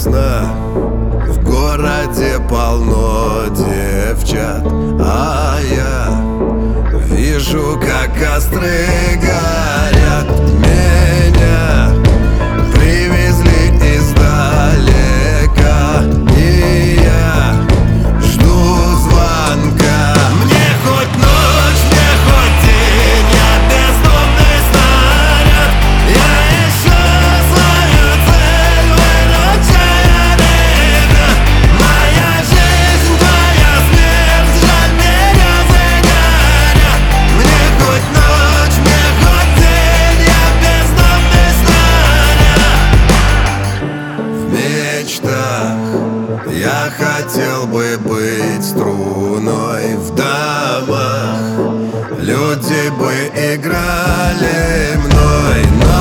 ясно В городе полно девчат А я вижу, как костры горят мечтах. Я хотел бы быть струной в домах. Люди бы играли мной Но